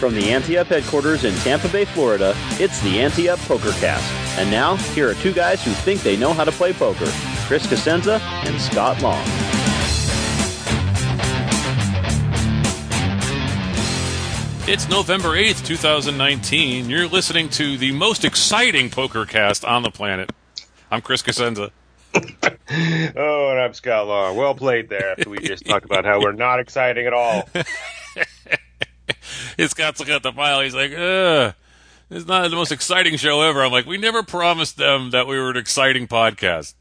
From the Ante Up headquarters in Tampa Bay, Florida, it's the Ante Up PokerCast. And now, here are two guys who think they know how to play poker Chris Cosenza and Scott Long. It's November 8th, 2019. You're listening to the most exciting poker cast on the planet. I'm Chris Cosenza. oh, and I'm Scott Long. Well played there after we just talked about how we're not exciting at all. His Scott's looking at the file. He's like, ugh. It's not the most exciting show ever. I'm like, we never promised them that we were an exciting podcast.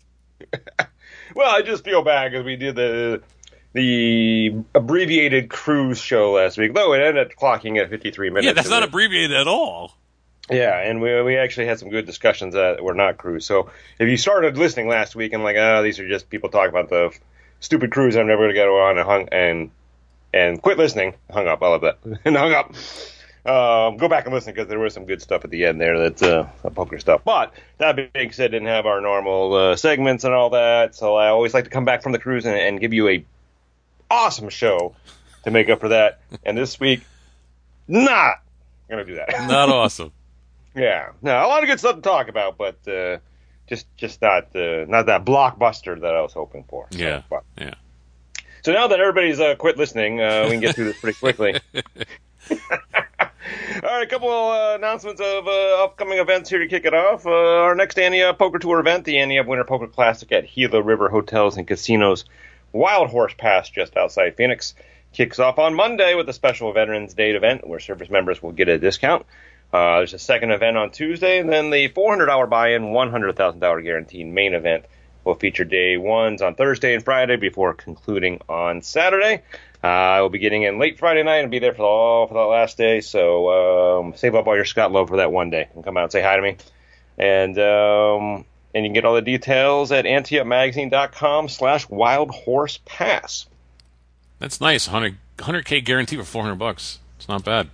well, I just feel bad because we did the the abbreviated cruise show last week, though it ended up clocking at 53 minutes. Yeah, that's not abbreviated at all. Yeah, and we we actually had some good discussions that were not cruise. So if you started listening last week and like, oh, these are just people talking about the stupid cruise I'm never going to go on and hung and and quit listening, hung up. I love that, and hung up. Um, go back and listen because there was some good stuff at the end there that's uh, poker stuff. But that being said, didn't have our normal uh, segments and all that. So I always like to come back from the cruise and, and give you a awesome show to make up for that. And this week, not gonna do that. Not awesome. yeah, no, a lot of good stuff to talk about, but uh, just just not uh, not that blockbuster that I was hoping for. Yeah, but. yeah. So now that everybody's uh, quit listening, uh, we can get through this pretty quickly. All right, a couple uh, announcements of uh, upcoming events here to kick it off. Uh, our next Up Poker Tour event, the Up Winter Poker Classic at Gila River Hotels and Casinos Wild Horse Pass just outside Phoenix, kicks off on Monday with a special Veterans Day event where service members will get a discount. Uh, there's a second event on Tuesday, and then the $400 buy-in, $100,000 guaranteed main event will feature day ones on Thursday and Friday before concluding on Saturday. Uh, I will be getting in late Friday night and be there for all for the last day. So um, save up all your Scott love for that one day and come out and say hi to me. And um, and you can get all the details at anteupmagazine.com slash wild horse pass. That's nice. 100 100k guarantee for 400 bucks. It's not bad.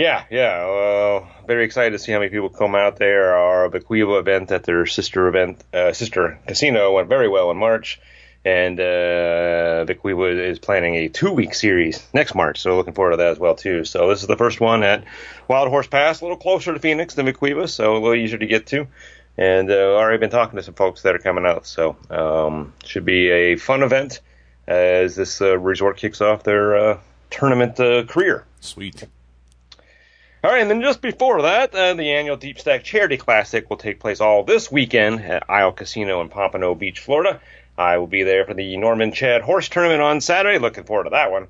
Yeah, yeah. Uh, very excited to see how many people come out there. Our Vee Quiva event at their sister event, uh, sister casino went very well in March and uh, Vee Quiva is planning a two-week series next March, so looking forward to that as well too. So this is the first one at Wild Horse Pass, a little closer to Phoenix than Vee Quiva, so a little easier to get to. And uh, already been talking to some folks that are coming out, so um, should be a fun event as this uh, resort kicks off their uh, tournament uh, career. Sweet. All right, and then just before that, uh, the annual Deep Stack Charity Classic will take place all this weekend at Isle Casino in Pompano Beach, Florida. I will be there for the Norman Chad Horse Tournament on Saturday. Looking forward to that one.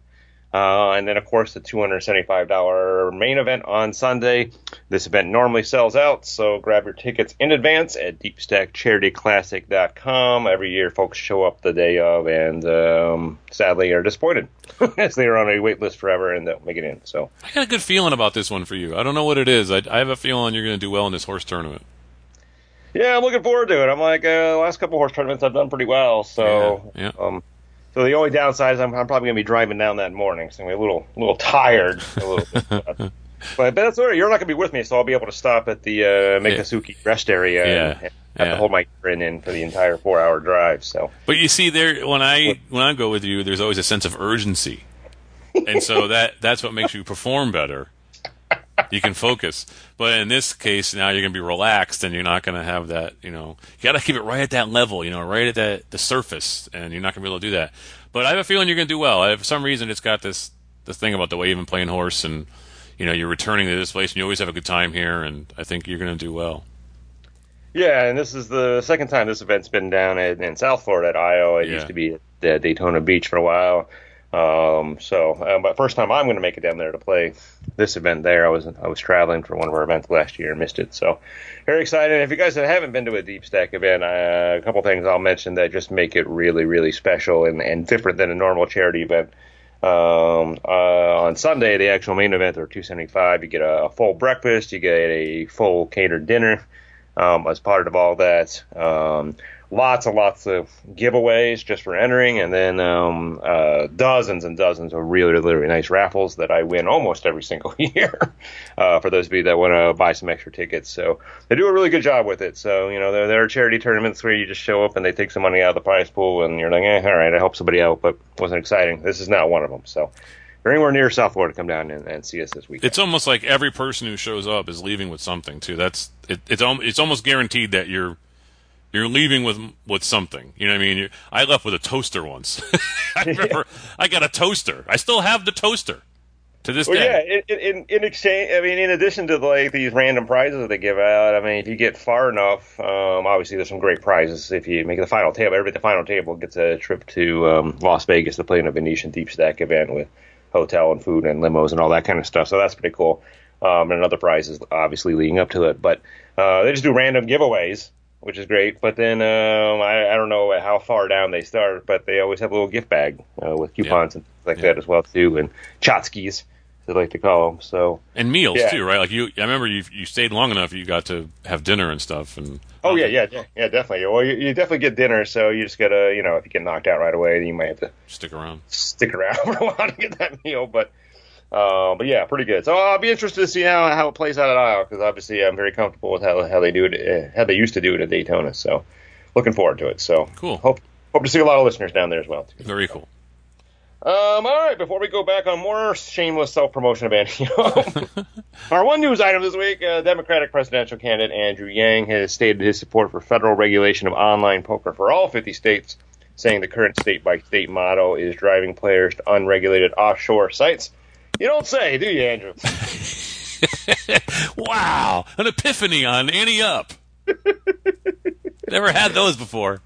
Uh, and then, of course, the $275 main event on Sunday. This event normally sells out, so grab your tickets in advance at deepstackcharityclassic.com. Every year, folks show up the day of and um, sadly are disappointed as they are on a wait list forever and don't make it in. So I got a good feeling about this one for you. I don't know what it is. I, I have a feeling you're going to do well in this horse tournament. Yeah, I'm looking forward to it. I'm like, uh, last couple horse tournaments I've done pretty well. So, yeah, yeah. Um, so the only downside is I'm, I'm probably going to be driving down that morning, so I'm a little, a little tired. A little bit, but, but, but that's all right. You're not going to be with me, so I'll be able to stop at the uh, Miccosukee rest area yeah. and, and have yeah. to hold my grin in for the entire four hour drive. So, but you see, there when I when I go with you, there's always a sense of urgency, and so that that's what makes you perform better you can focus. But in this case, now you're going to be relaxed, and you're not going to have that. You know, you got to keep it right at that level. You know, right at that the surface, and you're not going to be able to do that. But I have a feeling you're going to do well. I, for some reason, it's got this this thing about the way you've been playing horse, and you know, you're returning to this place, and you always have a good time here, and I think you're going to do well. Yeah, and this is the second time this event's been down in, in South Florida at Isle. It Yeah. used to be at Daytona Beach for a while. Um, so, uh, but first time I'm going to make it down there to play this event there. I was I was traveling for one of our events last year and missed it. So, very excited. If you guys haven't been to a deep stack event, uh, a couple things I'll mention that just make it really really special and, and different than a normal charity event. Um, uh, on Sunday, the actual main event, or 275, you get a, a full breakfast, you get a full catered dinner um, as part of all that. Um, lots and lots of giveaways just for entering, and then um, uh, dozens and dozens of really, really nice raffles that I win almost every single year. uh, for those of you that want to buy some extra tickets, so they do a really good job with it. So you know, there, there are charity tournaments where you just show up and they take some money out of the prize pool, and you're like, eh, all right, I helped somebody out, but wasn't exciting. This is not one of them. So. If you're anywhere near South Florida, come down and, and see us this week. It's almost like every person who shows up is leaving with something too. That's it, it's it's almost guaranteed that you're you're leaving with with something. You know what I mean? you I left with a toaster once. I remember I got a toaster. I still have the toaster to this well, day. Yeah, in, in, in, exchange, I mean, in addition to like these random prizes they give out, I mean, if you get far enough, um, obviously there's some great prizes. If you make the final table, everybody at the final table gets a trip to um, Las Vegas to play in a Venetian Deep Stack event with hotel and food and limos and all that kind of stuff. So that's pretty cool. Um, and other prizes, obviously leading up to it, but uh, they just do random giveaways which is great. But then um, I, I don't know how far down they start, but they always have a little gift bag uh, with coupons yeah. and things like yeah. that as well too, and chotskis they like to call them. So and meals yeah. too, right? Like you, I remember you you stayed long enough, you got to have dinner and stuff. And oh yeah, yeah, yeah, yeah, definitely. Well, you, you definitely get dinner, so you just gotta, you know, if you get knocked out right away, then you might have to stick around, stick around for a while to get that meal, but. Uh, but yeah, pretty good. So I'll be interested to see how, how it plays out at Iowa because obviously I'm very comfortable with how how they do it, uh, how they used to do it at Daytona. So looking forward to it. So cool. Hope hope to see a lot of listeners down there as well. Too. Very cool. Um, all right, before we go back on more shameless self promotion of Ante Up, our one news item this week uh, Democratic presidential candidate Andrew Yang has stated his support for federal regulation of online poker for all 50 states, saying the current state by state model is driving players to unregulated offshore sites you don't say, do you, Andrew? wow, an epiphany on Ante Up. Never had those before.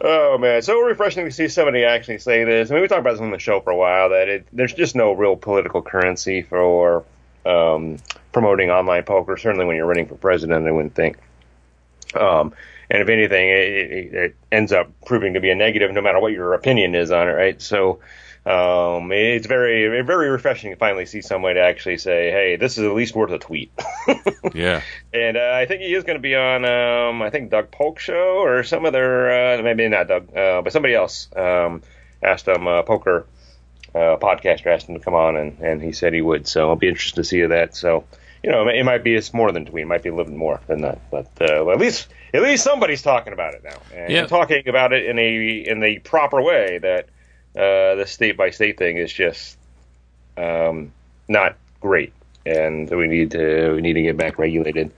Oh man, so refreshing to see somebody actually say this. I mean, we talked about this on the show for a while that it, there's just no real political currency for um, promoting online poker. Certainly, when you're running for president, I wouldn't think. Um, and if anything, it, it, it, ends up proving to be a negative, no matter what your opinion is on it, right? So um, it's very very refreshing to finally see someone to actually say, "Hey, this is at least worth a tweet." yeah. And uh, I think he is going to be on, um, I think Doug Polk show or some other, uh, maybe not Doug, uh, but somebody else um, asked him uh, poker uh, podcaster asked him to come on, and, and he said he would. So I'll be interested to see that. So you know, it might be it's more than tweet, it might be a little bit more than that, but uh, at least at least somebody's talking about it now, and yeah. talking about it in a in the proper way that uh, the state by state thing is just um, not great, and we need to we need to get back regulated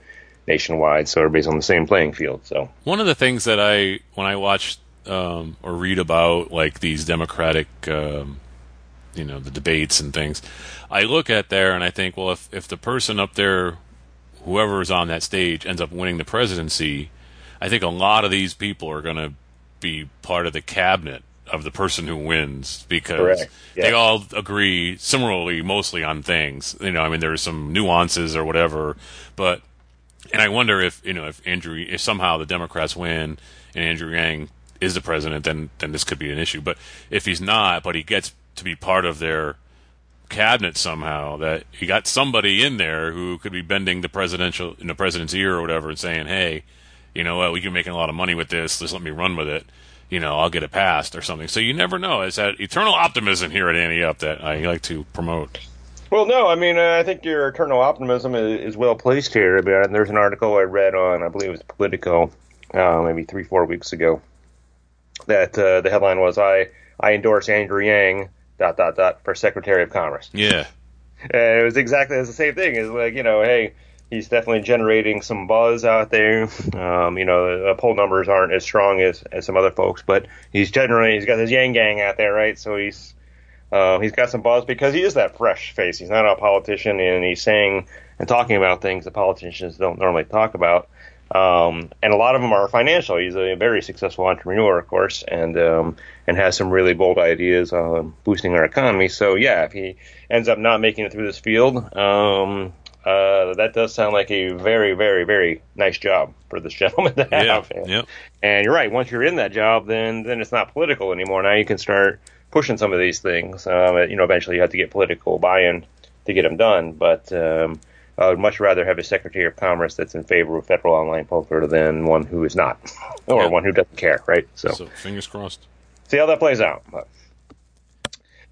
nationwide so everybody's on the same playing field. So one of the things that I when I watch um, or read about like these Democratic, um, you know, the debates and things, I look at there and I think, well, if if the person up there, whoever is on that stage, ends up winning the presidency, I think a lot of these people are going to be part of the cabinet of the person who wins because yeah. they all agree similarly mostly on things. You know, I mean, there's some nuances or whatever, but and I wonder if you know if Andrew if somehow the Democrats win and Andrew Yang is the president, then then this could be an issue. But if he's not, but he gets to be part of their cabinet somehow, that he got somebody in there who could be bending the presidential in the president's ear or whatever and saying, hey, you know what, we can make a lot of money with this. Just let me run with it you know, I'll get it passed or something. So you never know. It's that eternal optimism here at Ante Up that I like to promote. Well, no, I mean, uh, I think your eternal optimism is, is well placed here. But there's an article I read on, I believe it was Politico, uh, maybe three, four weeks ago, that uh, the headline was, I, I endorse Andrew Yang, dot, dot, dot, for Secretary of Commerce. Yeah. And it was exactly the same thing. It's like, you know, hey, he's definitely generating some buzz out there. Um, you know, the poll numbers aren't as strong as, as some other folks, but he's generally he's got his Yang Gang out there, right? So he's uh, he's got some buzz because he is that fresh face. He's not a politician, and he's saying and talking about things that politicians don't normally talk about. Um, and a lot of them are financial. He's a very successful entrepreneur, of course, and um, and has some really bold ideas on boosting our economy. So yeah, if he ends up not making it through this field, um, uh, that does sound like a very, very, very nice job for this gentleman to have. Yeah, yep. And you're right. Once you're in that job, then then it's not political anymore. Now you can start pushing some of these things. Um, you know, eventually you have to get political buy-in to get them done. But um, I would much rather have a Secretary of Commerce that's in favor of federal online poker than one who is not, or Yeah. one who doesn't care. Right. So, So fingers crossed. see how that plays out. But.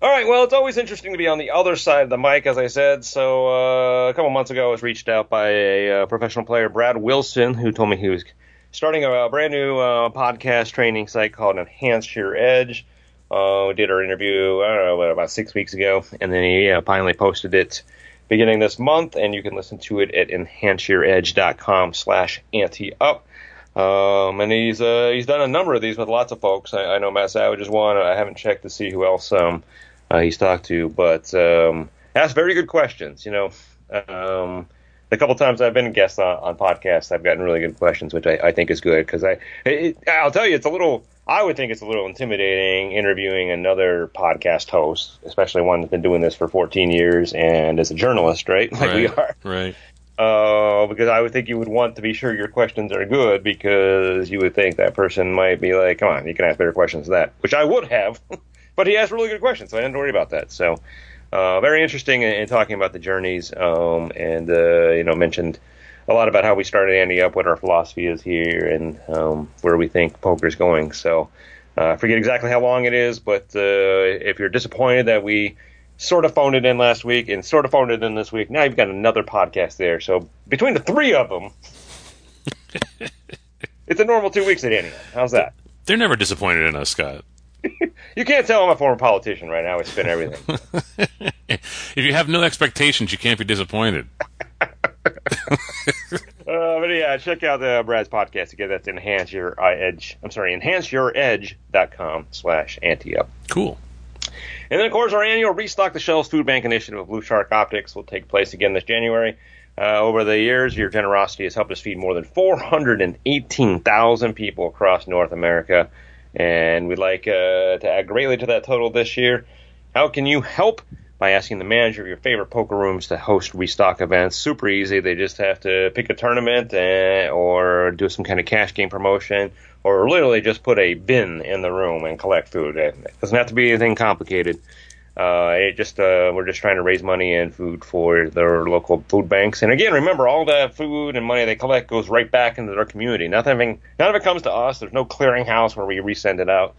All right. Well, it's always interesting to be on the other side of the mic, as I said. So uh, a couple months ago, I was reached out by a uh, professional player, Brad Wilson, who told me he was starting a, brand new uh, podcast training site called Enhance Your Edge. Uh, we did our interview, I don't know, what, about six weeks ago, and then he finally posted it beginning this month, and you can listen to it at enhanceYourEdge.com slash ante-up. Um, and he's uh, he's done a number of these with lots of folks. I, I know Matt Savage is one. I haven't checked to see who else um, uh, he's talked to, but um, asked very good questions. You know, um, the couple times I've been a guest on, on podcasts, I've gotten really good questions, which I, I think is good because I it, I'll tell you, it's a little. I would think it's a little intimidating interviewing another podcast host, especially one that's been doing this for 14 years and is a journalist, right? Like we are. Right. Uh, because I would think you would want to be sure your questions are good because you would think that person might be like, come on, you can ask better questions than that, which I would have. but he asked really good questions, so I didn't worry about that. So, uh, very interesting in, in talking about the journeys, um, and, uh, you know, mentioned a lot about how we started Ante Up, what our philosophy is here, and, um, where we think poker's going. So, uh, I forget exactly how long it is, but, uh, if you're disappointed that we, sort of phoned it in last week and sort of phoned it in this week. Now you've got another podcast there. So between the three of them, it's a normal two weeks at any. How's that? They're never disappointed in us, Scott. You can't tell I'm a former politician right now. I spin everything. If you have no expectations, you can't be disappointed. Uh, but yeah, check out the Brad's podcast again. That's enhance your uh, edge. I'm sorry, enhanceyouredge.com slash ante up. Cool. And then, of course, our annual Restock the Shelves Food Bank initiative of Blue Shark Optics will take place again this January. Uh, over the years, your generosity has helped us feed more than 418,000 people across North America. And we'd like uh, to add greatly to that total this year. How can you help? By asking the manager of your favorite poker rooms to host restock events. Super easy. They just have to pick a tournament uh, or do some kind of cash game promotion or literally just put a bin in the room and collect food. It doesn't have to be anything complicated. Uh, it just uh, we're just trying to raise money and food for their local food banks. And again, remember all that food and money they collect goes right back into their community. Nothing, none of it comes to us. There's no clearinghouse where we resend it out.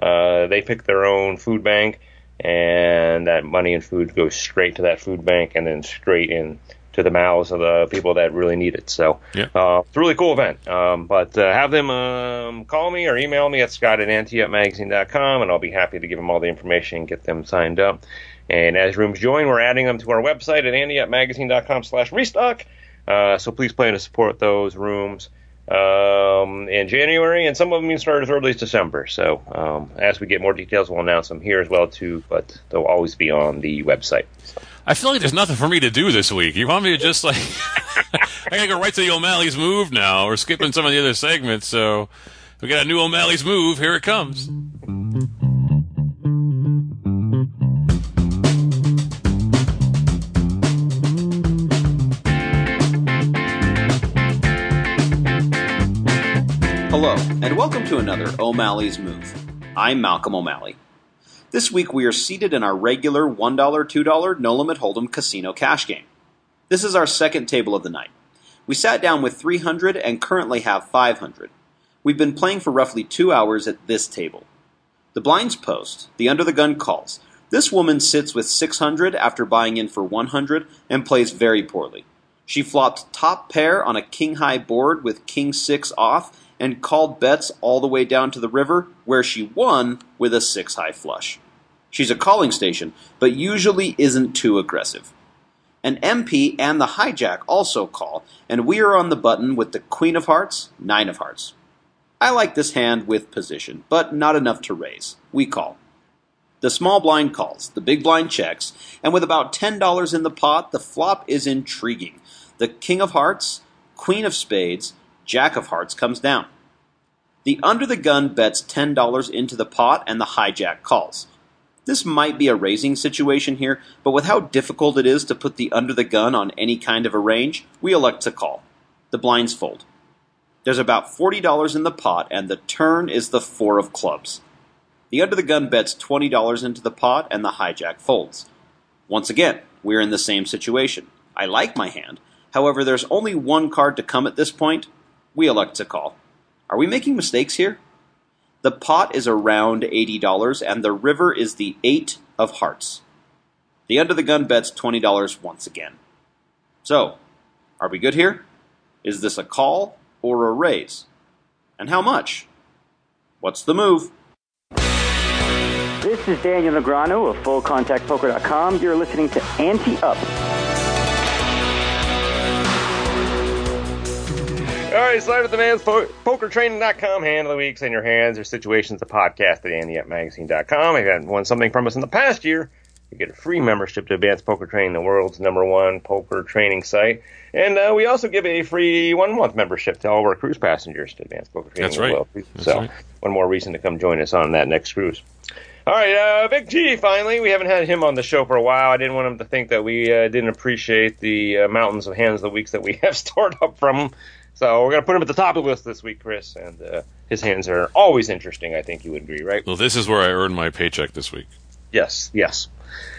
Uh, they pick their own food bank, and that money and food goes straight to that food bank and then straight in to the mouths of the people that really need it. So Yeah. uh, it's a really cool event. Um, but uh, have them um, call me or email me at scott at anteupmagazine.com, and I'll be happy to give them all the information and get them signed up. And as rooms join, we're adding them to our website at anteupmagazine.com slash restock. Uh, so please plan to support those rooms um, in January, and some of them even start as early as December. So um, as we get more details, we'll announce them here as well too. But they'll always be on the website. I feel like there's nothing for me to do this week. You want me to just like I gotta go right to the O'Malley's move now. We're skipping some of the other segments, so we got a new O'Malley's move. Here it comes. Hello, and welcome to another O'Malley's Move. I'm Malcolm O'Malley. This week we are seated in our regular $1, $2 no limit hold'em casino cash game. This is our second table of the night. We sat down with 300 and currently have 500. We've been playing for roughly two hours at this table. The blinds post, the under the gun calls. This woman sits with 600 after buying in for 100 and plays very poorly. She flopped top pair on a king high board with king 6 off and called bets all the way down to the river, where she won with a 6 high flush. She's a calling station, but usually isn't too aggressive. An MP and the hijack also call, and we are on the button with the Queen of Hearts, Nine of Hearts. I like this hand with position, but not enough to raise. We call. The small blind calls, the big blind checks, and with about $10 in the pot, the flop is intriguing. The King of Hearts, Queen of Spades, Jack of Hearts comes down. The under the gun bets $10 into the pot and the hijack calls. This might be a raising situation here, but with how difficult it is to put the under the gun on any kind of a range, we elect to call. The blinds fold. There's about $40 in the pot, and the turn is the four of clubs. The under the gun bets $20 into the pot, and the hijack folds. Once again, we're in the same situation. I like my hand. However, there's only one card to come at this point. We elect to call. Are we making mistakes here? The pot is around $80, and the river is the eight of hearts. The under the gun bets $20 once again. So, are we good here? Is this a call or a raise? And how much? What's the move? This is Daniel Negreanu of FullContactPoker.com. You're listening to Ante Up. All right, slide with the man's po- pokertraining.com. Hand of the weeks in your hands or situations, The podcast at anteupmagazine.com. If you haven't won something from us in the past year, you get a free membership to Advanced Poker Training, the world's number one poker training site. And uh, we also give a free one month membership to all of our cruise passengers to Advanced Poker Training. That's right. Well. So, right. one more reason to come join us on that next cruise. All right, uh, Vic G. Finally, we haven't had him on the show for a while. I didn't want him to think that we uh, didn't appreciate the uh, mountains of hands of the weeks that we have stored up from him. So we're gonna put him at the top of the list this week, Chris. And uh, his hands are always interesting. I think you would agree, right? Well, this is where I earned my paycheck this week. Yes, yes.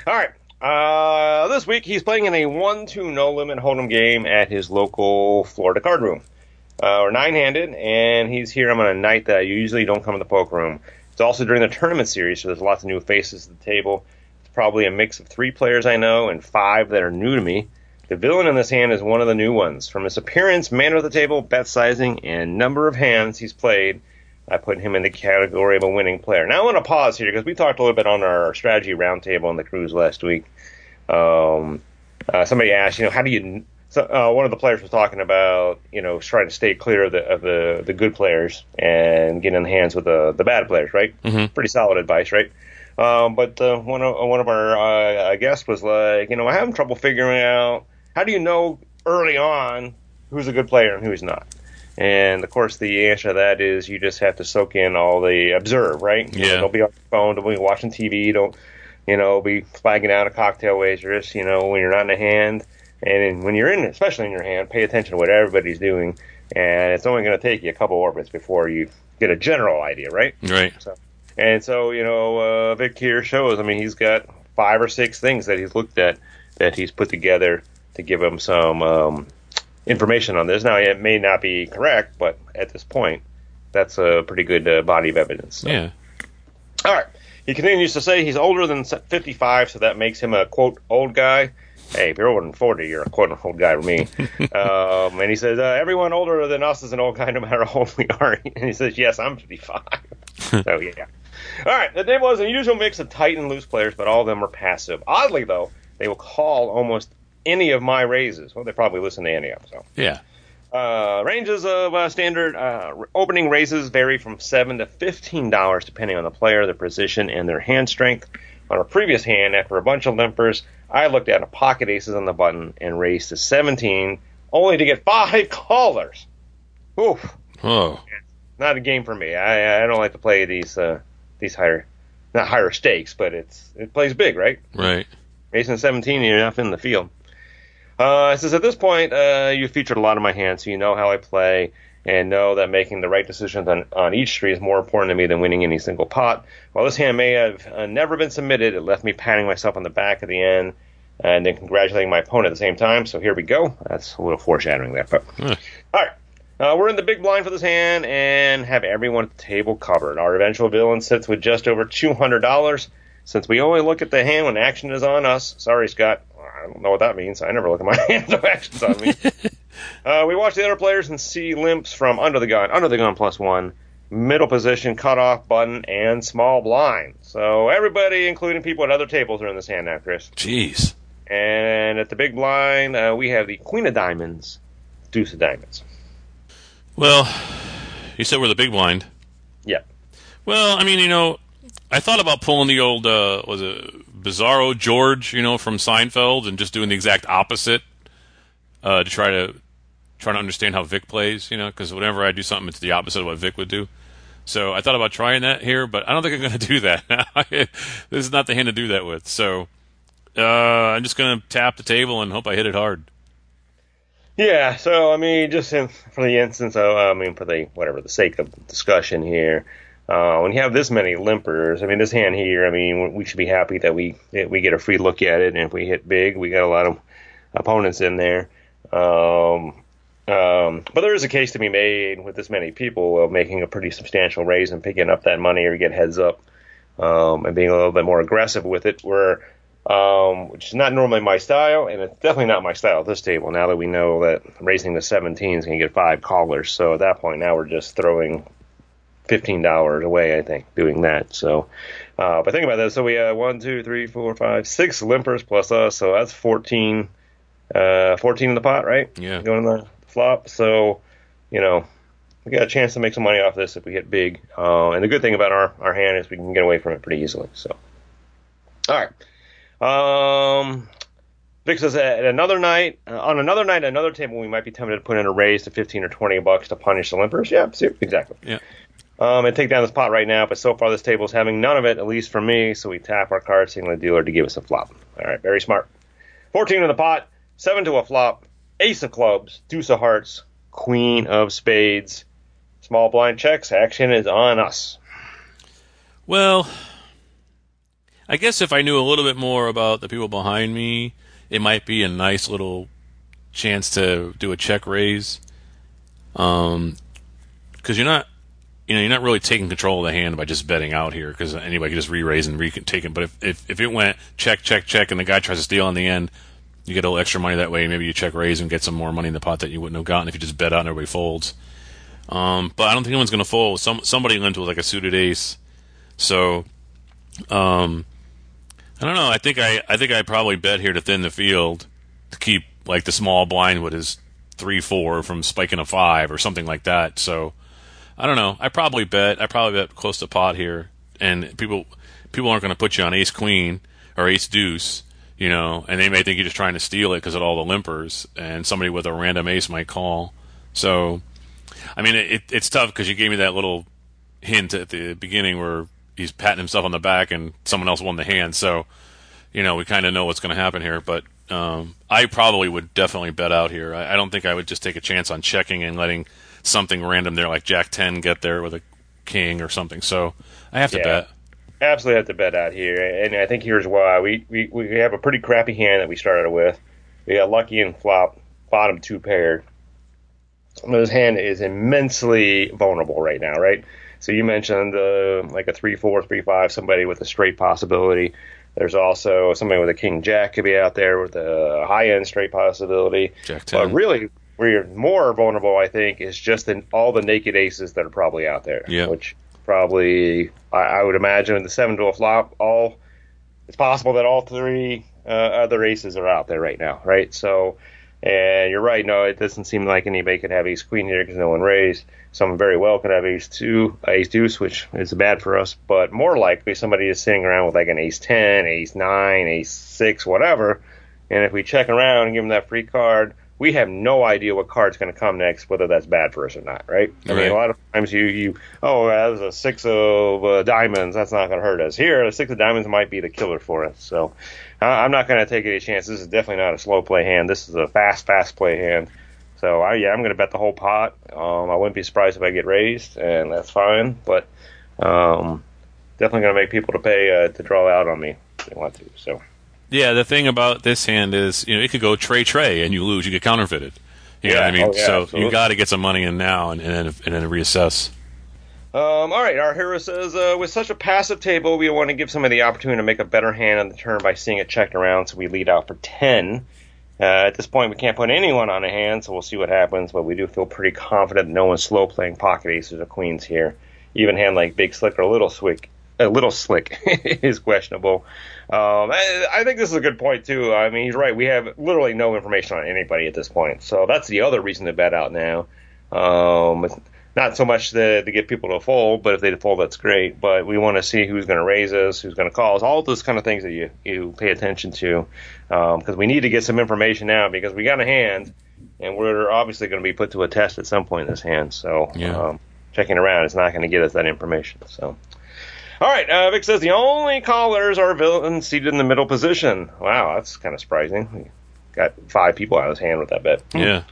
All right. Uh, this week he's playing in a one-two no limit hold'em game at his local Florida card room. Uh, we're nine-handed, and he's here on a night that you usually don't come to the poker room. It's also during the tournament series, so there's lots of new faces at the table. It's probably a mix of three players I know and five that are new to me. The villain in this hand is one of the new ones. From his appearance, manner of the table, bet sizing, and number of hands he's played, I put him in the category of a winning player. Now I want to pause here because we talked a little bit on our strategy roundtable on the cruise last week. Um, uh, somebody asked, you know, how do you? So, uh, one of the players was talking about, you know, trying to stay clear of the of the, the good players and get in the hands with the the bad players, right? Mhm. Pretty solid advice, right? Um, but uh, one of one of our uh, guests was like, you know, I'm having trouble figuring out how do you know early on who's a good player and who's not. And of course, the answer to that is you just have to soak in all the observe, right? You know, Yeah. don't be on your phone, don't be watching TV, don't you know be flagging out a cocktail waitress. You know when you're not in a hand, and when you're in, especially in your hand, pay attention to what everybody's doing. And it's only going to take you a couple orbits before you get a general idea, right? Right. So, And so, you know, uh, Vic here shows, I mean, he's got five or six things that he's looked at that he's put together to give him some um, information on this. Now, it may not be correct, but at this point, that's a pretty good uh, body of evidence. So. Yeah. All right. He continues to say he's older than 55, so that makes him a quote old guy. Hey, if you're older than 40, you're a quote old guy to me. um, and he says uh, everyone older than us is an old guy, no matter how old we are. And he says, yes, I'm 55. so yeah. All right. The table is an usual mix of tight and loose players, but all of them are passive. Oddly, though, they will call almost any of my raises. Well, they probably listen to any of them. So. Yeah. Uh, ranges of uh, standard uh, opening raises vary from seven to fifteen dollars depending on the player, their position, and their hand strength. On a previous hand, after a bunch of limpers, I looked at a pocket aces on the button and raised to seventeen, only to get five callers. Oof, Oh. not a game for me. I I don't like to play these uh, these higher, not higher stakes, but it's it plays big, right? Right. Raising 17, you're enough in the field. Uh, it says at this point, uh, you featured a lot of my hands, so you know how I play and know that making the right decisions on, on each street is more important to me than winning any single pot. While this hand may have uh, never been submitted, it left me patting myself on the back at the end and then congratulating my opponent at the same time. So here we go. That's a little foreshadowing there. But, Huh. all right. Uh, we're in the big blind for this hand and have everyone at the table covered. Our eventual villain sits with just over $200. Since we only look at the hand when action is on us, sorry, Scott, I don't know what that means. I never look at my hand when action's on me. uh, we watch the other players and see limps from under the gun, under the gun plus one, middle position, cutoff button, and small blind. So everybody, including people at other tables, are in this hand now, Chris. Jeez. And at the big blind, uh, we have the Queen of Diamonds, Deuce of Diamonds. Well, you said we're the big blind. Yeah. Well, I mean, you know, I thought about pulling the old uh, was it Bizarro George, you know, from Seinfeld, and just doing the exact opposite uh, to try to try to understand how Vic plays. You know, because whenever I do something, it's the opposite of what Vic would do. So I thought about trying that here, but I don't think I'm going to do that. this is not the hand to do that with. So uh, I'm just going to tap the table and hope I hit it hard. Yeah, so I mean, just in, for the instance of, I mean, for the whatever the sake of discussion here, uh, when you have this many limpers, I mean, this hand here, I mean, we should be happy that we we get a free look at it, and if we hit big, we got a lot of opponents in there. Um, um, but there is a case to be made with this many people of making a pretty substantial raise and picking up that money or get heads up um, and being a little bit more aggressive with it, where um, which is not normally my style, and it's definitely not my style at this table. Now that we know that raising the 17 is going to get five callers, so at that point now we're just throwing fifteen dollars away. I think doing that. So, uh, but think about this. So we have one, two, three, four, five, six limpers plus us. So that's 14, uh, 14 in the pot, right? Yeah. Going in the flop. So, you know, we got a chance to make some money off this if we hit big. Uh, and the good thing about our, our hand is we can get away from it pretty easily. So, all right. Um, Vic says at another night, uh, on another night, at another table, we might be tempted to put in a raise to 15 or 20 bucks to punish the limpers. Yeah, exactly. Yeah. Um, and take down this pot right now, but so far this table is having none of it, at least for me. So we tap our card, signal the dealer to give us a flop. All right, very smart. 14 in the pot, 7 to a flop, Ace of clubs, Deuce of hearts, Queen of spades. Small blind checks, action is on us. Well, I guess if I knew a little bit more about the people behind me, it might be a nice little chance to do a check raise. Um, because you're not, you know, you're not really taking control of the hand by just betting out here because anybody can just re-raise and re-take it. But if, if if it went check check check and the guy tries to steal on the end, you get a little extra money that way. Maybe you check raise and get some more money in the pot that you wouldn't have gotten if you just bet out and everybody folds. Um, but I don't think anyone's going to fold. Some somebody limped with like a suited ace, so um, I don't know. I think I I think I probably bet here to thin the field to keep like the small blind with his three four from spiking a five or something like that. So I don't know. I probably bet. I probably bet close to pot here, and people people aren't going to put you on ace queen or ace deuce you know, and they may think you're just trying to steal it because of all the limpers, and somebody with a random ace might call. So, I mean, it, it's tough because you gave me that little hint at the beginning where he's patting himself on the back and someone else won the hand. So, you know, we kind of know what's going to happen here. But um, I probably would definitely bet out here. I, I don't think I would just take a chance on checking and letting something random there like Jack 10 get there with a king or something. So I have to Yeah. bet. absolutely have to bet out here, and I think here's why. We, we we have a pretty crappy hand that we started with. We got lucky and flop, bottom two paired. His hand is immensely vulnerable right now, right? So you mentioned uh, like a three four, three five, somebody with a straight possibility. There's also somebody with a king jack could be out there with a high end straight possibility. Jack But really, where you're more vulnerable, I think, is just in all the naked aces that are probably out there. Yeah. Which probably, I, I would imagine, with the seven to a flop, all it's possible that all three uh, other aces are out there right now, right? So, and you're right. No, it doesn't seem like anybody could have ace queen here because no one raised. Someone very well could have ace two, ace deuce, which is bad for us. But more likely, somebody is sitting around with like an ace ten, ace nine, ace six, whatever. And if we check around and give them that free card, we have no idea what card's going to come next, whether that's bad for us or not, right? I mean, a lot of times you, you oh, that was a six of uh, diamonds. That's not going to hurt us. Here, a six of diamonds might be the killer for us. So I'm not going to take any chances. This is definitely not a slow play hand. This is a fast, fast play hand. So I, yeah, I'm going to bet the whole pot. Um, I wouldn't be surprised if I get raised, and that's fine. But um, definitely going to make people to pay uh, to draw out on me if they want to. So. Yeah, the thing about this hand is, you know, it could go tray tray and you lose, you get counterfeited. You know what I mean? oh, yeah, so you got to get some money in now and, and then and then reassess. Um, all right, our hero says, uh, with such a passive table, we want to give somebody the opportunity to make a better hand on the turn by seeing it checked around, so we lead out for 10. Uh, at this point, we can't put anyone on a hand, so we'll see what happens, but we do feel pretty confident no one's slow playing pocket aces or queens here. Even hand like Big Slick or Little Slick, a little slick is questionable. Um, I, I think this is a good point too. I mean, he's right. We have literally no information on anybody at this point, so that's the other reason to bet out now. Um, not so much to, to get people to fold, but if they fold, that's great. But we want to see who's going to raise us, who's going to call us, all those kind of things that you you pay attention to, because we need to get some information now because we got a hand and we're obviously going to be put to a test at some point in this hand. So Yeah. um, checking around is not going to get us that information. So. All right, uh, Vic says the only callers are villains seated in the middle position. Wow, that's kind of surprising. We got five people out of his hand with that bet. Yeah.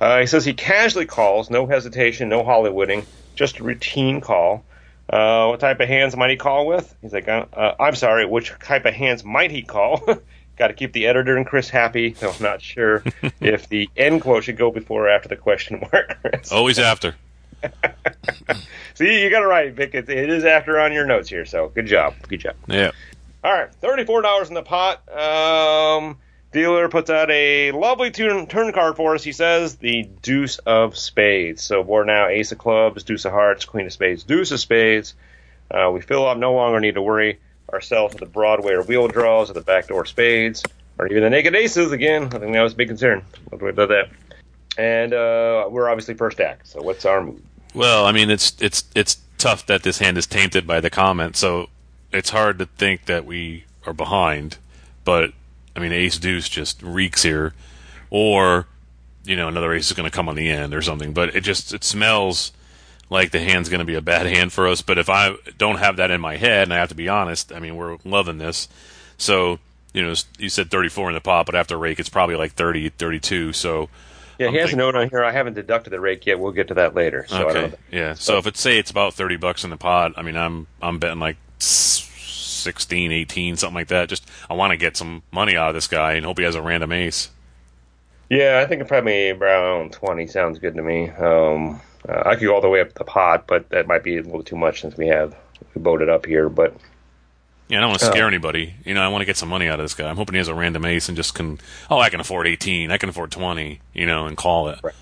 Uh, he says he casually calls, no hesitation, no Hollywooding, just a routine call. Uh, what type of hands might he call with? He's like, uh, uh, I'm sorry, which type of hands might he call? Got to keep the editor and Chris happy. So I'm not sure if the end quote should go before or after the question mark. Always after. See, you got it right, Vic. It, it is after on your notes here. So good job, good job. Yeah. All right, thirty-four dollars in the pot. Um, dealer puts out a lovely turn, turn card for us. He says the Deuce of Spades. So we're now Ace of Clubs, Deuce of Hearts, Queen of Spades, Deuce of Spades. Uh, we feel up no longer need to worry ourselves with the Broadway or wheel draws or the backdoor spades or even the naked aces. Again, I think that was a big concern. Do we do that? And uh, we're obviously first act. So what's our move? Well, I mean, it's it's it's tough that this hand is tainted by the comment, so it's hard to think that we are behind. But I mean, Ace Deuce just reeks here, or you know, another ace is going to come on the end or something. But it just it smells like the hand's going to be a bad hand for us. But if I don't have that in my head, and I have to be honest, I mean, we're loving this. So you know, you said 34 in the pot, but after rake, it's probably like 30, 32. So Yeah, he I'm has a note on here. I haven't deducted the rake yet. We'll get to that later. So I don't okay, yeah. So if it's say it's about 30 bucks in the pot, I mean, I'm I'm betting like 16, 18, something like that. Just I want to get some money out of this guy and hope he has a random ace. Yeah, I think probably around 20 sounds good to me. Um, uh, I could go all the way up the pot, but that might be a little too much since we have we boated up here. But Yeah, I don't want to scare anybody. You know, I want to get some money out of this guy. I'm hoping he has a random ace and just can. Oh, I can afford 18. I can afford 20. You know, and call it. Right.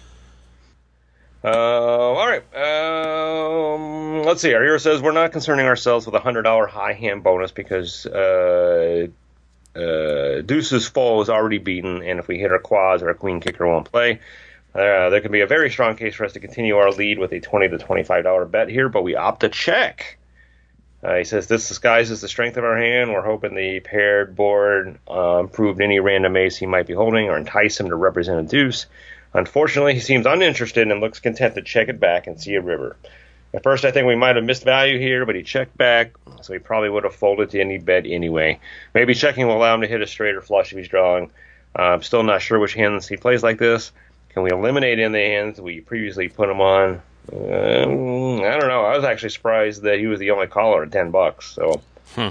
Uh, all right, um, let's see. Our hero says we're not concerning ourselves with a hundred dollar high hand bonus because uh, uh, Deuce's full is already beaten, and if we hit our quads, our queen kicker won't play. Uh, there could be a very strong case for us to continue our lead with a twenty to twenty-five dollar bet here, but we opt to check. Uh, he says this disguises the strength of our hand. We're hoping the paired board uh, improved any random ace he might be holding or entice him to represent a deuce. Unfortunately, he seems uninterested and looks content to check it back and see a river. At first, I think we might have missed value here, but he checked back, so he probably would have folded to any bet anyway. Maybe checking will allow him to hit a straight or flush if he's drawing. Uh, I'm still not sure which hands he plays like this. Can we eliminate any of the hands we previously put him on? Um, I don't know. I was actually surprised that he was the only caller at ten bucks. So Hmm.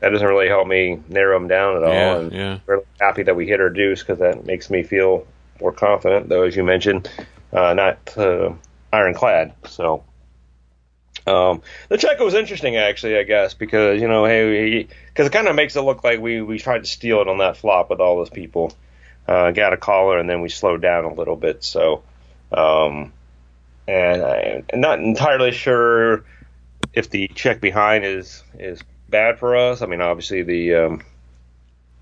that doesn't really help me narrow him down at all. Yeah, and yeah. we're happy that we hit our deuce because that makes me feel more confident. Though, as you mentioned, uh, not uh, ironclad. So um, the check was interesting, actually. I guess because you know, hey, because it kind of makes it look like we we tried to steal it on that flop with all those people. Uh, got a caller and then we slowed down a little bit. So, um, and I, I'm not entirely sure if the check behind is is bad for us. I mean, obviously the um,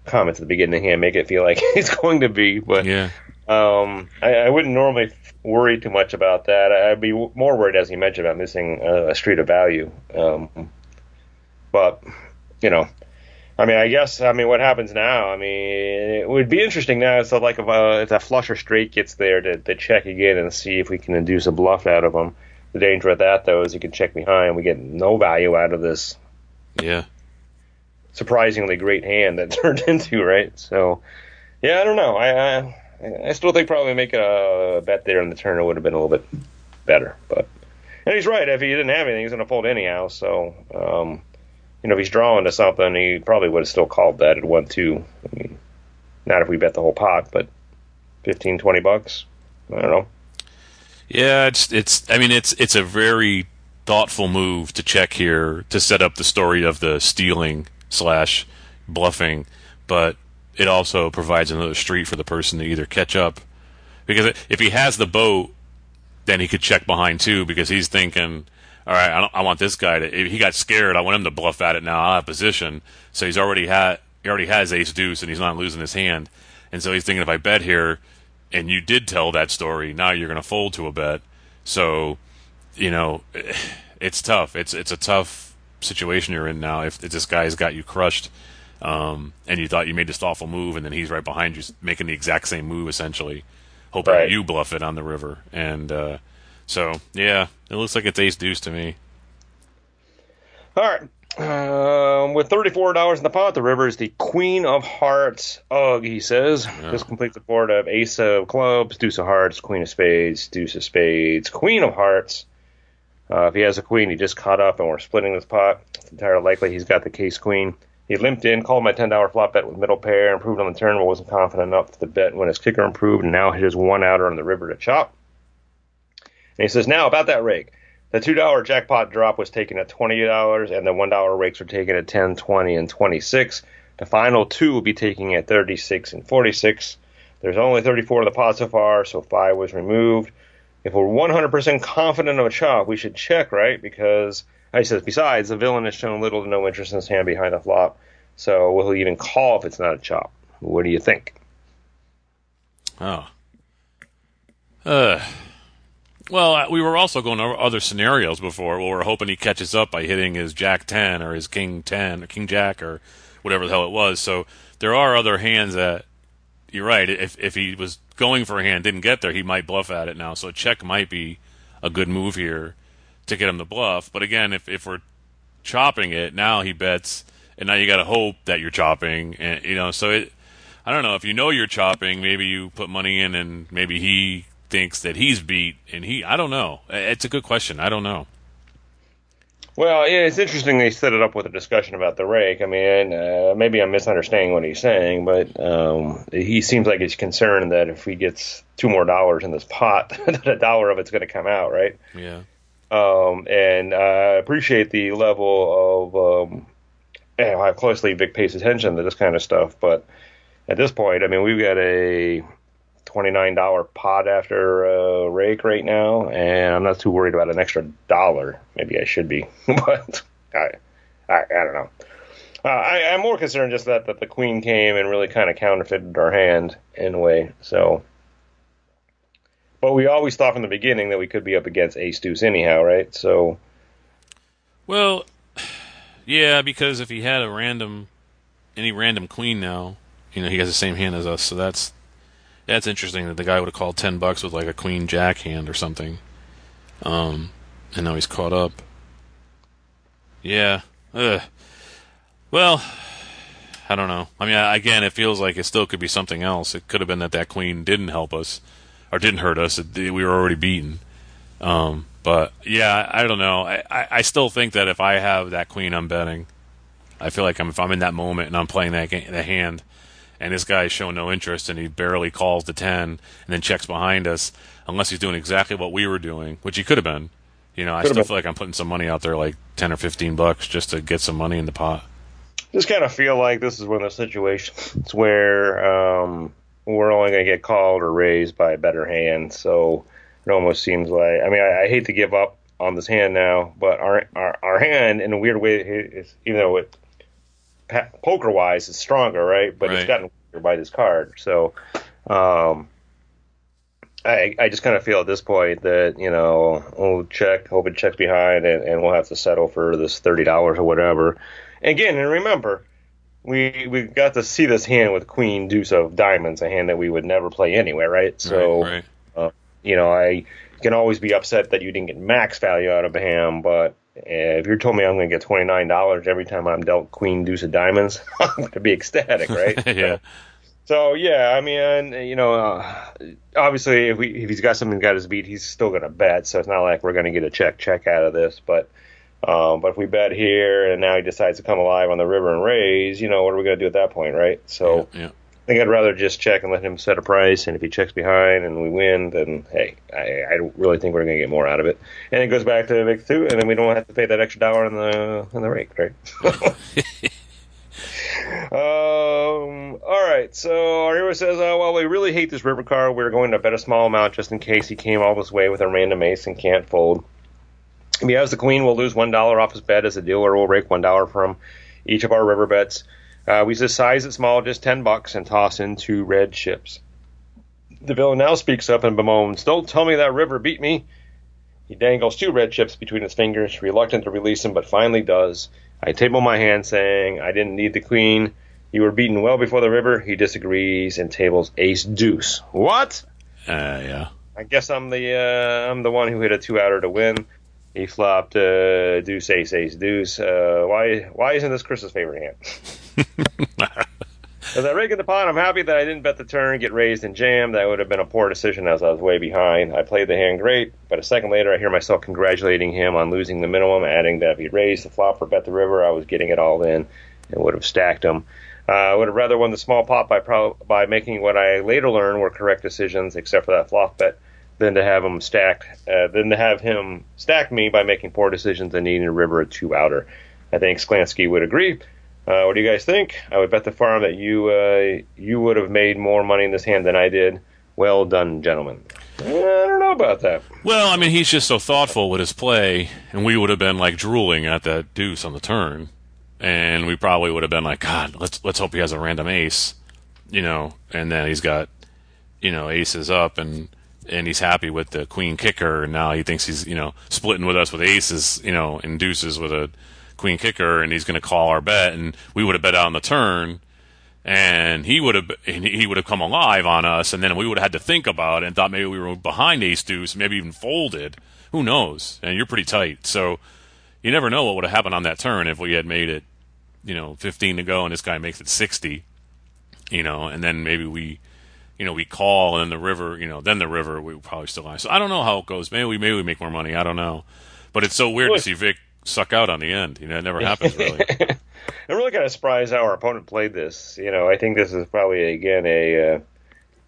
comments at the beginning hand make it feel like it's going to be, but Yeah. Um, I, I wouldn't normally worry too much about that. I'd be more worried, as you mentioned, about missing a, a street of value. Um, but you know, I mean, I guess I mean what happens now. I mean, it would be interesting now. So like if, uh, if that flush or straight gets there to, to check again and see if we can induce a bluff out of them. The danger of that though is you can check behind. We get no value out of this Yeah. surprisingly great hand that turned into right. So yeah, I don't know. I I, I still think probably making a bet there in the turn would have been a little bit better. But and he's right. If he didn't have anything, he's going to fold anyhow. So um, you know, if he's drawing to something, he probably would have still called that at one two. I mean, not if we bet the whole pot, but 15, 20 bucks. I don't know. Yeah, it's it's. I mean, it's it's a very thoughtful move to check here to set up the story of the stealing slash bluffing, but it also provides another street for the person to either catch up because if he has the boat, then he could check behind too because he's thinking, all right, I, I want this guy to. He got scared, I want him to bluff at it now. I have position, so he's already had he already has ace deuce and he's not losing his hand, and so he's thinking if I bet here and you did tell that story, now you're going to fold to a bet. So, you know, it's tough. It's it's a tough situation you're in now. If, if this guy's got you crushed, um, and you thought you made this awful move, and then he's right behind you making the exact same move essentially, hoping Right. you bluff it on the river. And uh, so, yeah, it looks like it's ace deuce to me. All right. Um, with thirty-four dollars in the pot, the river is the Queen of Hearts. Ugh, he says. This completes the board of Ace of Clubs, Deuce of Hearts, Queen of Spades, Deuce of Spades, Queen of Hearts. Uh, if he has a queen, he just caught up, and we're splitting this pot. It's entirely likely he's got the case queen. He limped in, called my ten dollar flop bet with middle pair, improved on the turn, but wasn't confident enough to bet when his kicker improved, and now his one outer on the river to chop. And he says, now about that rake. The two dollar jackpot drop was taken at twenty dollars, and the one dollar rakes were taken at 10, 20, and twenty six. The final two will be taking at thirty six and forty six. There's only thirty four in the pot so far, so five was removed. If we're one hundred percent confident of a chop, we should check, right? Because he says, besides, the villain has shown little to no interest in his hand behind the flop, so will he even call if it's not a chop? What do you think? Oh. Uh. Well, uh, we were also going over other scenarios before. Well, we're hoping he catches up by hitting his Jack ten or his King ten or King Jack or whatever the hell it was. So there are other hands that you're right. If if he was going for a hand, didn't get there, he might bluff at it now. So check might be a good move here to get him to bluff. But again, if if we're chopping it now, he bets, and now you got to hope that you're chopping, and you know. So it, I don't know if you know you're chopping, maybe you put money in, and maybe he thinks that he's beat, and he. I don't know. It's a good question. I don't know. Well, yeah, it's interesting they set it up with a discussion about the rake. I mean, uh, maybe I'm misunderstanding what he's saying, but um, he seems like he's concerned that if he gets two more dollars in this pot, that a dollar of it's going to come out, right? Yeah. Um, and I appreciate the level of um, know, how closely Vic pays attention to this kind of stuff. But at this point, I mean, we've got a twenty-nine dollar pot after uh, rake right now, and I'm not too worried about an extra dollar. Maybe I should be, but I, I, I don't know. Uh, I, I'm more concerned just that that the queen came and really kind of counterfeited our hand in a way. So. But we always thought from the beginning that we could be up against ace deuce anyhow, right? So Well, yeah, because if he had a random, any random queen now, you know, he has the same hand as us. So that's that's interesting that the guy would have called ten bucks with like a queen jack hand or something. Um, and now he's caught up. Yeah. Ugh. Well, I don't know. I mean, again, it feels like it still could be something else. It could have been that that queen didn't help us or didn't hurt us. It, we were already beaten. Um, but yeah, I, don't know. I, I, I still think that if I have that queen, I'm betting. I feel like I'm, if I'm in that moment and I'm playing that game, that hand, and this guy's showing no interest and he barely calls the ten and then checks behind us, unless he's doing exactly what we were doing, which he could have been. You know, I Could've still been. feel like I'm putting some money out there, like ten or fifteen bucks, just to get some money in the pot. just kind of feel like this is one of those situations where um, we're only going to get called or raised by a better hand. So it almost seems like I mean I, I hate to give up on this hand now, but our our, our hand in a weird way is even though it poker wise is stronger, right? But it's gotten weaker by this card. So um, I I just kind of feel at this point that you know we'll check, hope it checks behind, and, and we'll have to settle for this thirty dollars or whatever. Again, and remember, we we got to see this hand with Queen Deuce of Diamonds, a hand that we would never play anyway, right? So right, right. you know, I can always be upset that you didn't get max value out of a hand, but uh, if you're told me I'm going to get twenty nine dollars every time I'm dealt Queen Deuce of Diamonds, I'm going to be ecstatic, right? yeah. So yeah, I mean, you know, uh, obviously, if, we, if he's got something got his beat, he's still going to bet. So it's not like we're going to get a check check out of this. But um, but if we bet here and now he decides to come alive on the river and raise, you know, what are we going to do at that point, right? So yeah. I think I'd rather just check and let him set a price. And if he checks behind and we win, then hey, I, I don't really think we're going to get more out of it. And it goes back to Vic two, and then we don't have to pay that extra dollar in the in the rake, right? Um. All right. So our hero says, uh, "Well, we really hate this river card. We're going to bet a small amount just in case he came all this way with a random ace and can't fold. If he has the queen, we'll lose one dollar off his bet as a dealer will rake one dollar from each of our river bets. Uh, we just size it small, just ten bucks, and toss in two red chips." The villain now speaks up and bemoans, "Don't tell me that river beat me." He dangles two red chips between his fingers, reluctant to release them, but finally does. I table my hand, saying, I didn't need the queen. You were beaten well before the river. He disagrees and tables ace deuce. What? Uh, yeah. I guess I'm the uh, I'm the one who hit a two outer to win. He flopped uh, deuce ace ace deuce. Uh, why why isn't this Chris's favorite hand? As I rake in the pot, I'm happy that I didn't bet the turn, get raised and jammed. That would have been a poor decision as I was way behind. I played the hand great, but a second later I hear myself congratulating him on losing the minimum, adding that if he raised the flop or bet the river, I was getting it all in and would have stacked him. Uh, I would have rather won the small pot by pro- by making what I later learned were correct decisions, except for that flop bet, than to have him stacked, uh, than to have him stack me by making poor decisions and needing a river a two outer. I think Sklansky would agree. Uh, what do you guys think? I would bet the farm that you uh, you would have made more money in this hand than I did. Well done, gentlemen. I don't know about that. Well, I mean, he's just so thoughtful with his play, and we would have been like drooling at that deuce on the turn, and we probably would have been like, God, let's let's hope he has a random ace, you know, and then he's got, you know, aces up, and and he's happy with the queen kicker, and now he thinks he's you know splitting with us with aces, you know, and deuces with a queen kicker, and he's going to call our bet, and we would have bet out on the turn, and he would have he would have come alive on us, and then we would have had to think about it and thought maybe we were behind ace deuce, maybe even folded. Who knows? And you're pretty tight, so you never know what would have happened on that turn if we had made it, you know, 15 to go, and this guy makes it 60, you know, and then maybe we. You know, we call and then the river. You know, then the river. We probably still lie. So I don't know how it goes. Maybe we maybe we make more money. I don't know. But it's so weird to see Vic suck out on the end. You know, it never happens really. I'm really kind of surprised how our opponent played this. You know, I think this is probably again a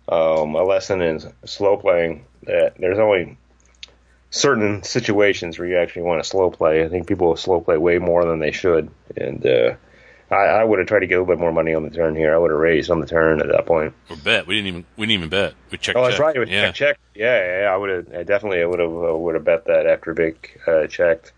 uh, um, a lesson in slow playing. That there's only certain situations where you actually want to slow play. I think people slow play way more than they should, and uh, I, I would have tried to get a little bit more money on the turn here. I would have raised on the turn at that point. Or bet. We didn't even we didn't even bet. We checked. Oh, that's check. right. Yeah. check, check. Yeah, yeah, I would have. I definitely, I would have, uh, would have bet that after Vic uh, checked.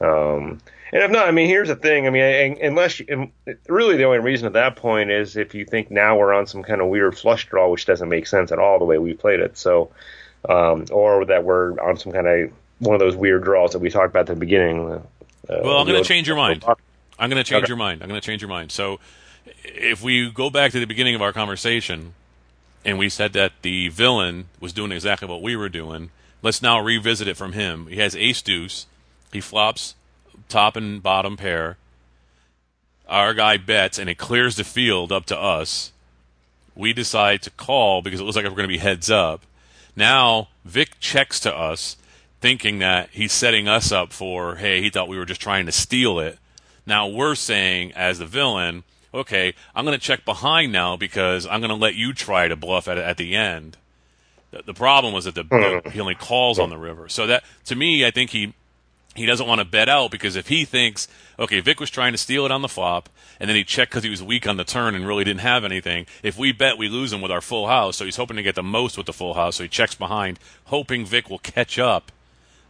Um, and if not, I mean, here's the thing. I mean, unless you, really the only reason at that point is if you think now we're on some kind of weird flush draw, which doesn't make sense at all the way we played it. So, um, or that we're on some kind of one of those weird draws that we talked about at the beginning. Uh, Well, I'm going to change your mind. I'm going to change Okay. your mind. I'm going to change your mind. So, if we go back to the beginning of our conversation, and we said that the villain was doing exactly what we were doing, let's now revisit it from him. He has ace deuce. He flops top and bottom pair. Our guy bets, and it clears the field up to us. We decide to call because it looks like we're going to be heads up. Now Vic checks to us, thinking that he's setting us up for, hey, he thought we were just trying to steal it. Now we're saying, as the villain, okay, I'm going to check behind now because I'm going to let you try to bluff at at the end. The, the problem was that the, the hmm. he only calls on the river. So that to me, I think he he doesn't want to bet out because if he thinks, okay, Vic was trying to steal it on the flop, and then he checked because he was weak on the turn and really didn't have anything. If we bet, we lose him with our full house. So he's hoping to get the most with the full house. So he checks behind, hoping Vic will catch up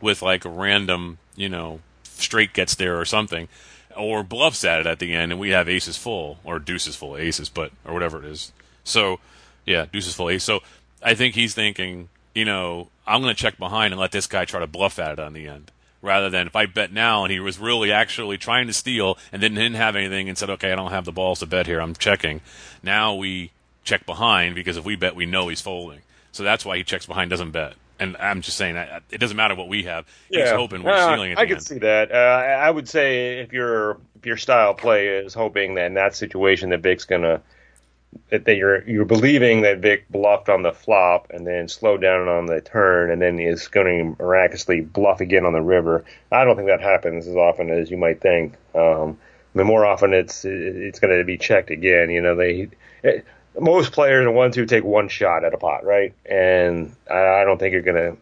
with like a random, you know, straight gets there or something, or bluffs at it at the end, and we have aces full or deuces full aces, but or whatever it is. So yeah, deuces full ace. So I think he's thinking, you know, I'm going to check behind and let this guy try to bluff at it on the end. Rather than if I bet now and he was really actually trying to steal and then didn't have anything and said, okay, I don't have the balls to bet here, I'm checking. Now we check behind because if we bet, we know he's folding. So that's why he checks behind, doesn't bet. And I'm just saying, I- it doesn't matter what we have. He's hoping we're Uh, stealing at I could end. see that. Uh, I would say if your if your style play is hoping that in that situation that Vic's gonna that, that you're you're believing that Vic bluffed on the flop and then slowed down on the turn and then is going to miraculously bluff again on the river. I don't think that happens as often as you might think. Um, I mean, more often it's it's going to be checked again. You know, they most players are ones who take one shot at a pot, right? And I, I don't think you're going to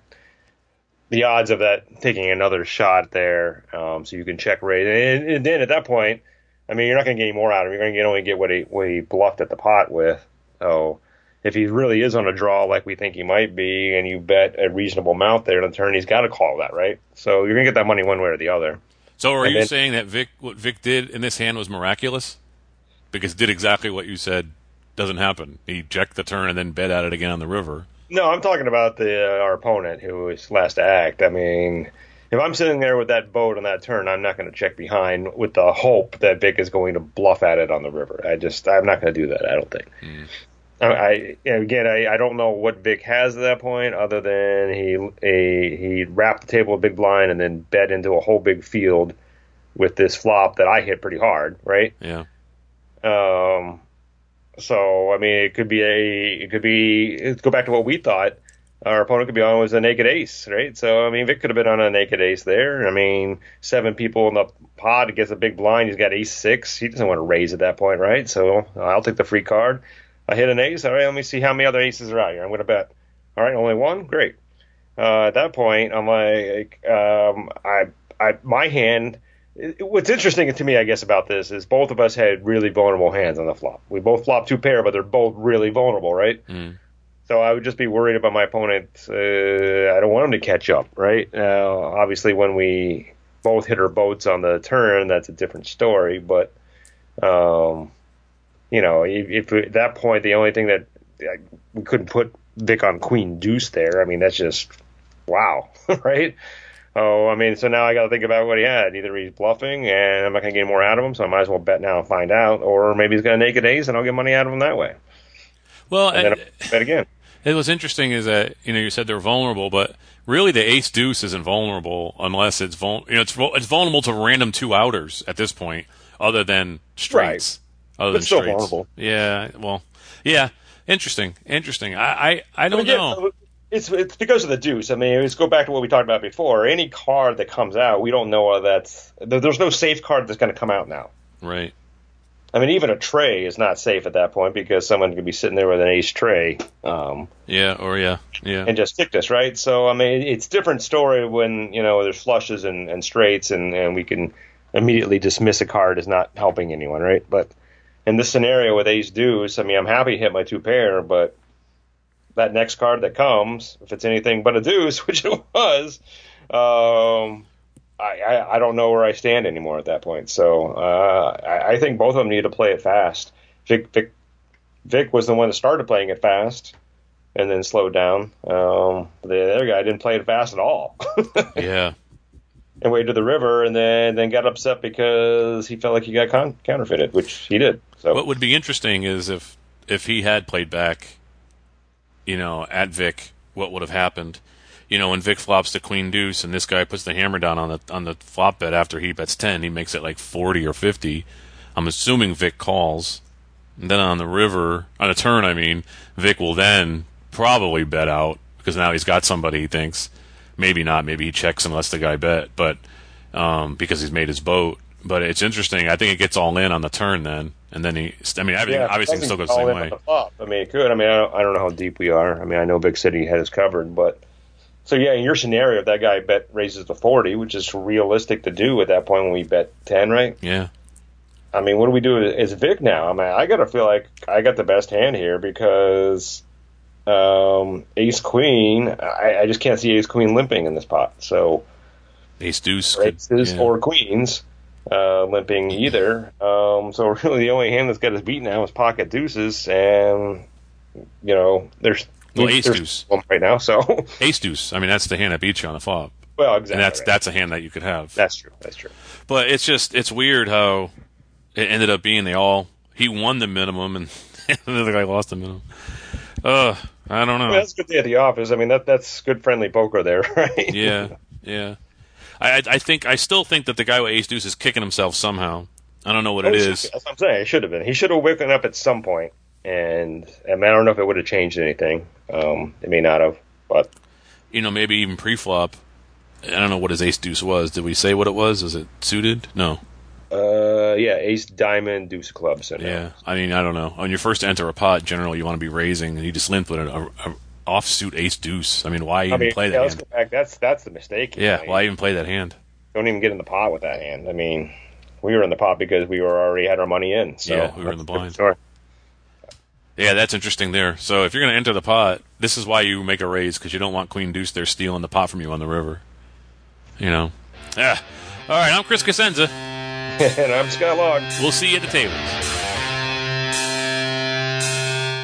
the odds of that taking another shot there, um, so you can check raise. And, and then at that point, I mean, you're not going to get any more out of him. You're going to get only get what he what he bluffed at the pot with. So if he really is on a draw like we think he might be, and you bet a reasonable amount there turn, he's got to call that, right? So you're going to get that money one way or the other. So are And you then- saying that Vic, what Vic did in this hand was miraculous? Because did exactly what you said doesn't happen. He checked the turn and then bet at it again on the river. No, I'm talking about the uh, our opponent who was last to act. I mean, if I'm sitting there with that boat on that turn, I'm not going to check behind with the hope that Vic is going to bluff at it on the river. I just I'm not going to do that. I don't think. I, I again, I, I don't know what Vic has at that point, other than he a, he wrapped the table with big blind and then bet into a whole big field with this flop that I hit pretty hard, right? Yeah. Um, so I mean, it could be a, it could be go back to what we thought. Our opponent could be on was a naked ace, right? So I mean, Vic could have been on a naked ace there. I mean, seven people in the pod gets a big blind. He's got ace six. He doesn't want to raise at that point, right? So I'll take the free card. I hit an ace. All right, let me see how many other aces are out here. I'm going to bet. All right, only one. Great. Uh, at that point, I'm like, um, I, I, my hand. It- What's interesting to me, I guess, about this is both of us had really vulnerable hands on the flop. We both flopped two pair, but they're both really vulnerable, right? Mm. So I would just be worried about my opponent. Uh, I don't want him to catch up, right? Now, obviously, when we both hit our boats on the turn, that's a different story. But, um, you know, if, if at that point the only thing that like, we couldn't put Vic on Queen Deuce there, I mean, that's just wow, right? Oh, I mean, so now I got to think about what he had. Either he's bluffing, and I'm not going to get more out of him, so I might as well bet now and find out, or maybe he's going to naked ace, and I'll get money out of him that way. Well, And then I- bet again. It was interesting is that you know you said they're vulnerable, but really the ace deuce isn't vulnerable unless it's vul- you know it's it's vulnerable to random two outers at this point, other than straights. Other But than still straights. vulnerable. Yeah. Well. Yeah. Interesting. Interesting. I I, I don't Again, know. It's it's because of the deuce. I mean, let's go back to what we talked about before. Any card that comes out, we don't know that's there's no safe card that's going to come out now. Right. I mean, even a tray is not safe at that point because someone could be sitting there with an ace tray um, Yeah. Or yeah. Yeah. and just tick this, right? So, I mean, it's different story when you know there's flushes and, and straights, and, and we can immediately dismiss a card as not helping anyone, right? But in this scenario with ace deuce, I mean, I'm happy to hit my two pair, but that next card that comes, if it's anything but a deuce, which it was, um, I, I, I don't know where I stand anymore at that point. So uh, I, I think both of them need to play it fast. Vic, Vic, Vic was the one that started playing it fast and then slowed down. Um, the other guy didn't play it fast at all yeah. and waited to the river and then, then got upset because he felt like he got con- counterfeited, which he did. So What would be interesting is if if he had played back, you know, at Vic, what would have happened? You know, when Vic flops to Queen Deuce and this guy puts the hammer down on the on the flop bet after he bets ten, he makes it like forty or fifty. I'm assuming Vic calls. And then on the river, on a turn, I mean, Vic will then probably bet out because now he's got somebody he thinks. Maybe not. Maybe he checks and lets the guy bet, but um, because he's made his boat. But it's interesting. I think it gets all in on the turn then, and then he. I mean, everything Yeah, obviously can still go the same way. I mean, it could. I mean, I don't, I don't know how deep we are. I mean, I know Big City has covered, but so yeah, in your scenario, if that guy bet raises to forty, which is realistic to do at that point when we bet ten, right? Yeah, I mean, what do we do as Vic now? I mean, I got to feel like I got the best hand here because um, Ace Queen. I, I just can't see Ace Queen limping in this pot. So Ace Deuce. could- yeah. or queens uh, limping either. Um, so really, the only hand that's got us beat now is pocket deuces, and you know, there's Well, ace there's deuce. right now. So Ace Deuce. I mean, that's the hand that beats you on the flop, well, exactly. and that's right. that's a hand that you could have. that's true. That's true. But it's just it's weird how it ended up being they all he won the minimum and the other guy lost the minimum. Uh, I don't know. Mean, that's good day at the office. I mean, that that's good friendly poker there, right? yeah, yeah. I I- think I still think that the guy with Ace Deuce is kicking himself somehow. I don't know what it Oh, is. That's what I'm saying. It should have been. He should have woken up at some point, and I, mean, I don't know if it would have changed anything. Um, it may not have, but You know, maybe even pre-flop. I don't know what his Ace Deuce was. Did we say what it was? Was it suited? No. uh, yeah, Ace Diamond Deuce Club. So. Yeah. I mean, I don't know. When you first enter a pot, generally you want to be raising, and you just limped with a, a offsuit Ace Deuce. I mean, why I even mean, play that hand? back. That's that's the mistake. Yeah, why even play that hand? don't even get in the pot with that hand. I mean, we were in the pot because we were already had our money in. So Yeah, we were in the that's blind. Yeah, that's interesting there. So if you're going to enter the pot, this is why you make a raise because you don't want Queen Deuce there stealing the pot from you on the river. You know. Yeah. All right, I'm Chris Cosenza. and I'm Scott Long. We'll see you at the tables.